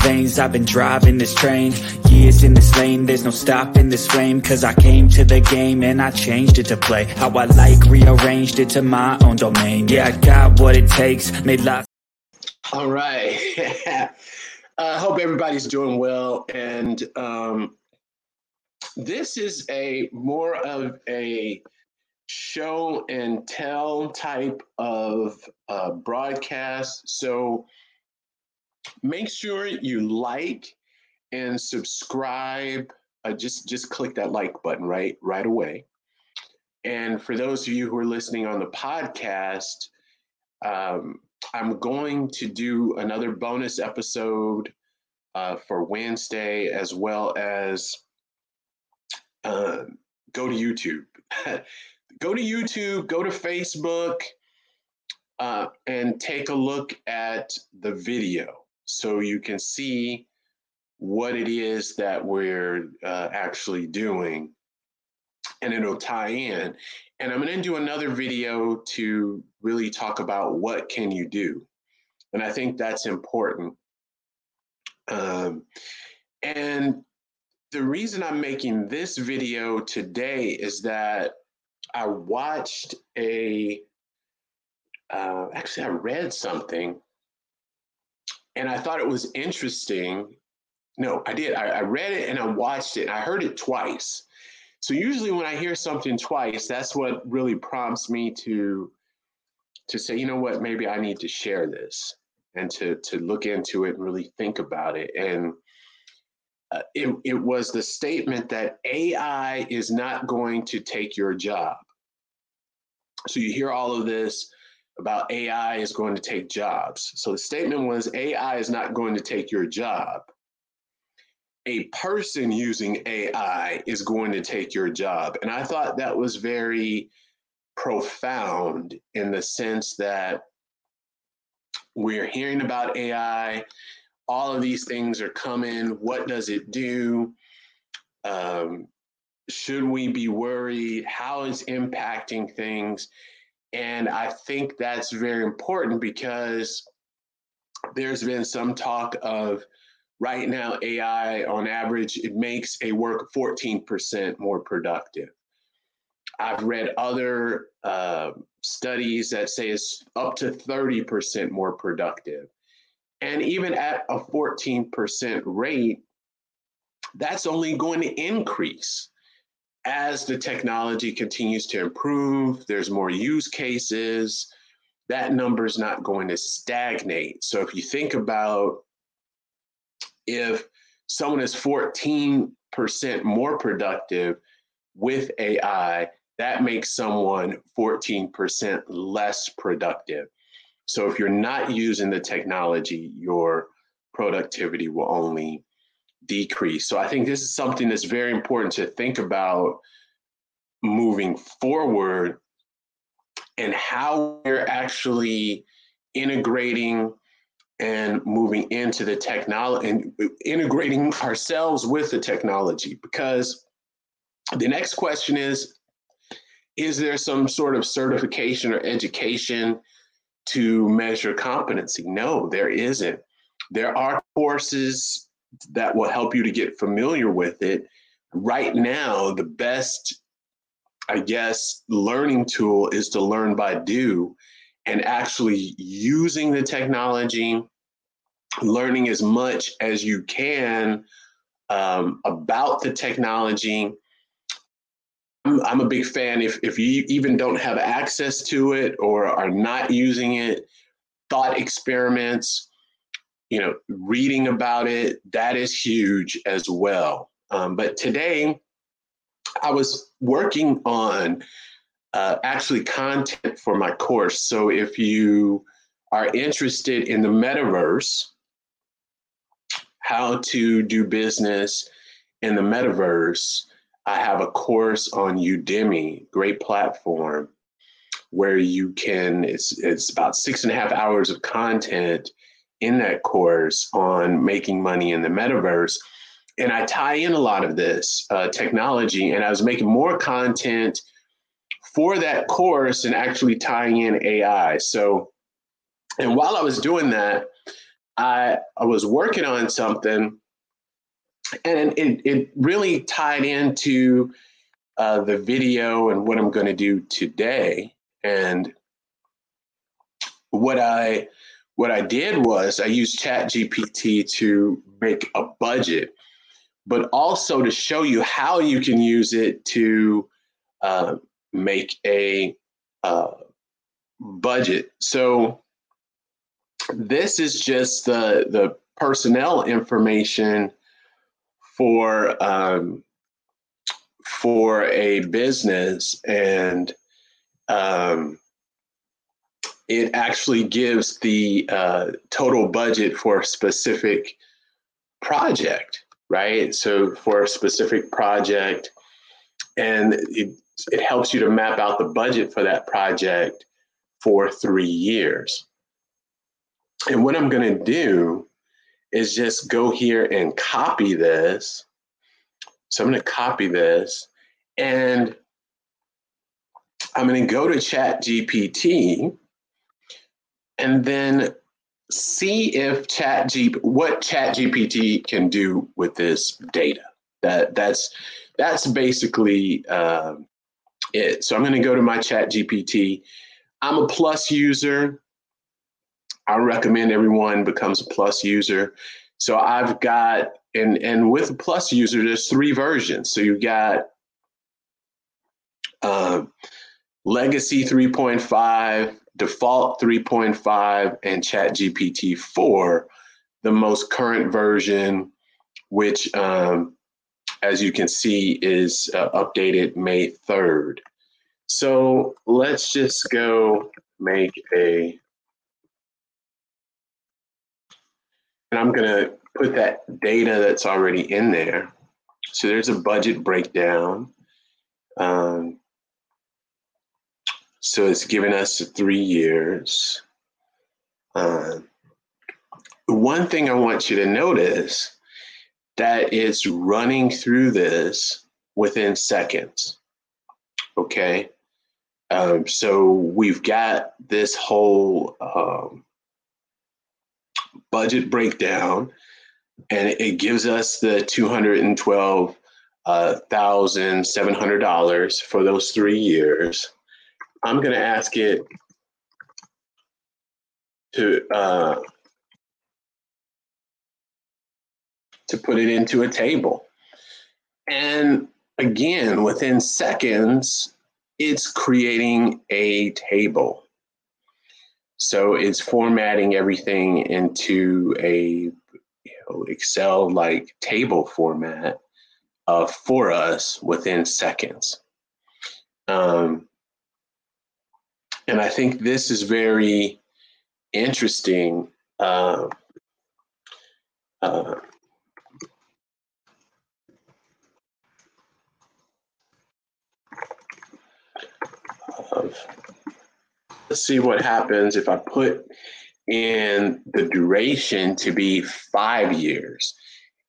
veins, I've been driving this train. Years in this lane, there's no stopping this flame. Cause I came to the game and I changed it to play. How I like, rearranged it to my own domain. Yeah, I got what it takes, made lots All right. I hope everybody's doing well. And um, this is a more of a show and tell type of uh, broadcast. So make sure you like and subscribe. Uh, just just click that like button right right away. And for those of you who are listening on the podcast, um, I'm going to do another bonus episode uh, for Wednesday, as well as uh, go to YouTube. go to YouTube, go to Facebook, uh, and take a look at the video so you can see what it is that we're uh, actually doing. And it'll tie in. And i'm going to do another video to really talk about what can you do. And i think that's important. Um, and the reason i'm making this video today is that i watched a uh, actually i read something and i thought it was interesting. No i did. I, I read it and i watched it. I heard it twice. So usually when I hear something twice, that's what really prompts me to to say, you know what, maybe I need to share this and to to look into it and really think about it. And uh, it, it was the statement that AI is not going to take your job. So you hear all of this about AI is going to take jobs. So the statement was AI is not going to take your job a person using AI is going to take your job. And I thought that was very profound in the sense that we're hearing about AI, all of these things are coming. What does it do? Um, should we be worried? How is impacting things? And I think that's very important because there's been some talk of right now ai on average it makes a work 14% more productive. I've read other uh, studies that say it's up to 30% more productive. And even at a 14% rate that's only going to increase as the technology continues to improve there's more use cases that number is not going to stagnate so if you think about if someone is 14% more productive with AI, that makes someone 14% less productive. So if you're not using the technology, your productivity will only decrease. So I think this is something that's very important to think about moving forward and how we're actually integrating and moving into the technology and integrating ourselves with the technology. Because the next question is is there some sort of certification or education to measure competency? No there isn't. There are courses that will help you to get familiar with it right now the best i guess learning tool is to learn by do and actually using the technology, learning as much as you can um, about the technology. I'm, I'm a big fan if, if you even don't have access to it or are not using it, thought experiments, you know, reading about it, that is huge as well. Um, but today, I was working on uh, actually content for my course. So if you are interested in the metaverse, how to do business in the metaverse, I have a course on Udemy, great platform, where you can, it's, it's about six and a half hours of content in that course on making money in the metaverse. And I tie in a lot of this uh, technology, and I was making more content for that course and actually tying in AI. So, and while I was doing that, I, I was working on something and it, it really tied into uh, the video and what I'm going to do today. And what I what I did was I used ChatGPT to make a budget, but also to show you how you can use it to uh, make a uh, budget. So this is just the the personnel information for um, for a business, and um, it actually gives the uh, total budget for a specific project, right? So for a specific project, and it, it helps you to map out the budget for that project for three years. And what I'm going to do is just go here and copy this. So I'm going to copy this and I'm going to go to Chat GPT and then see if Chat what Chat GPT can do with this data. That that's that's basically uh, it. So I'm going to go to my Chat GPT. I'm a Plus user. I recommend everyone becomes a plus user. So I've got and and with a plus user, there's three versions. So you've got uh, Legacy 3.5, Default 3.5, and ChatGPT 4, the most current version, which, um, as you can see, is uh, updated May 3rd. So let's just go make a And I'm going to put that data that's already in there. So there's a budget breakdown. Um, so it's given us three years. Uh, one thing I want you to notice that it's running through this within seconds. Okay. Um, so we've got this whole um, budget breakdown, and it gives us the two hundred and twelve thousand seven hundred dollars for those three years. I'm going to ask it to uh, to put it into a table, and again, within seconds, it's creating a table. So it's formatting everything into a you know, Excel like table format uh, for us within seconds. Um, and I think this is very interesting. Uh, uh, of let's see what happens if I put in the duration to be five years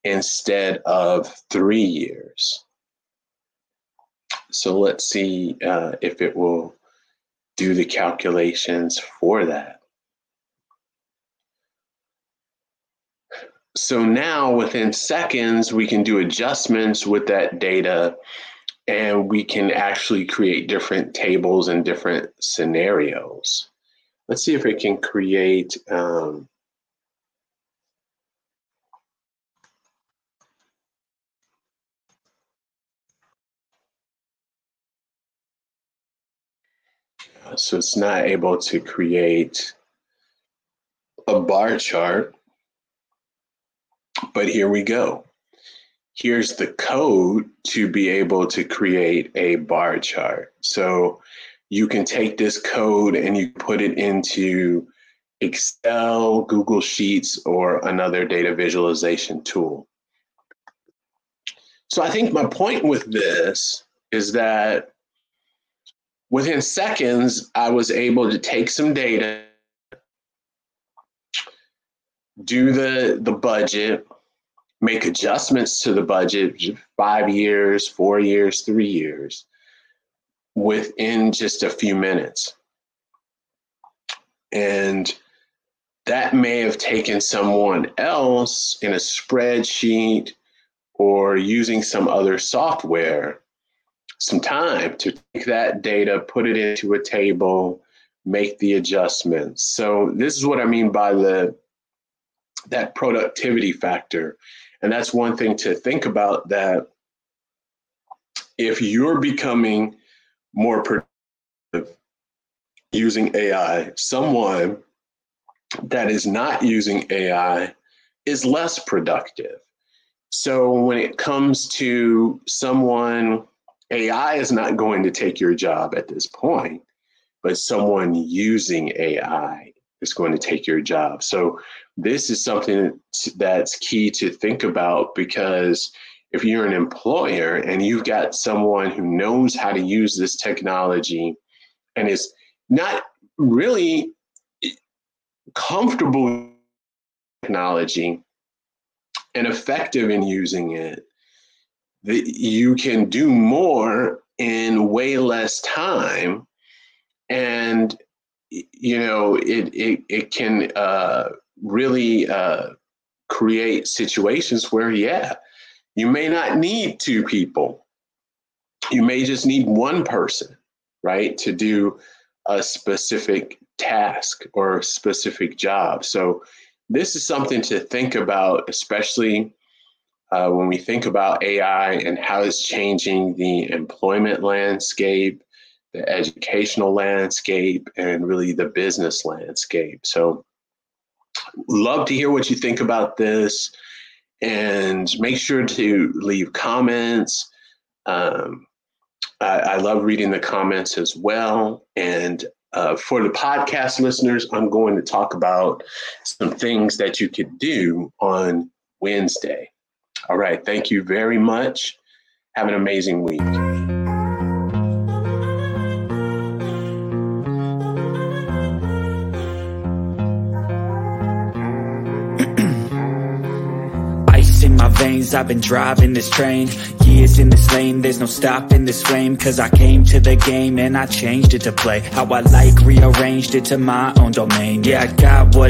instead of three years. So let's see uh, if it will do the calculations for that. So now within seconds, we can do adjustments with that data and we can actually create different tables and different scenarios. Let's see if it can create um, so it's not able to create a bar chart, but here we go here's the code to be able to create a bar chart. So you can take this code and you put it into Excel, Google Sheets, or another data visualization tool. So I think my point with this is that within seconds, I was able to take some data, do the, the budget, make adjustments to the budget five years, four years, three years within just a few minutes. And that may have taken someone else in a spreadsheet or using some other software some time to take that data, put it into a table, make the adjustments. So this is what I mean by the that productivity factor. And that's one thing to think about that if you're becoming more productive using AI, someone that is not using AI is less productive. So when it comes to someone AI is not going to take your job at this point, but someone using AI is going to take your job. So this is something that's key to think about because if you're an employer and you've got someone who knows how to use this technology and is not really comfortable with technology and effective in using it, that you can do more in way less time. And you know it it, it can uh, really uh, create situations where yeah you may not need two people. You may just need one person right to do a specific task or a specific job. So this is something to think about especially uh, when we think about AI and how it's changing the employment landscape, the educational landscape, and really the business landscape. So, love to hear what you think about this and make sure to leave comments. Um, I, I, love reading the comments as well. And uh, for the podcast listeners, I'm going to talk about some things that you could do on Wednesday. All right. Thank you very much. Have an amazing week. Ice in my veins, I've been driving this train Years in this lane, there's no stopping this flame Cause I came to the game and I changed it to play How I like, rearranged it to my own domain Yeah, I got what it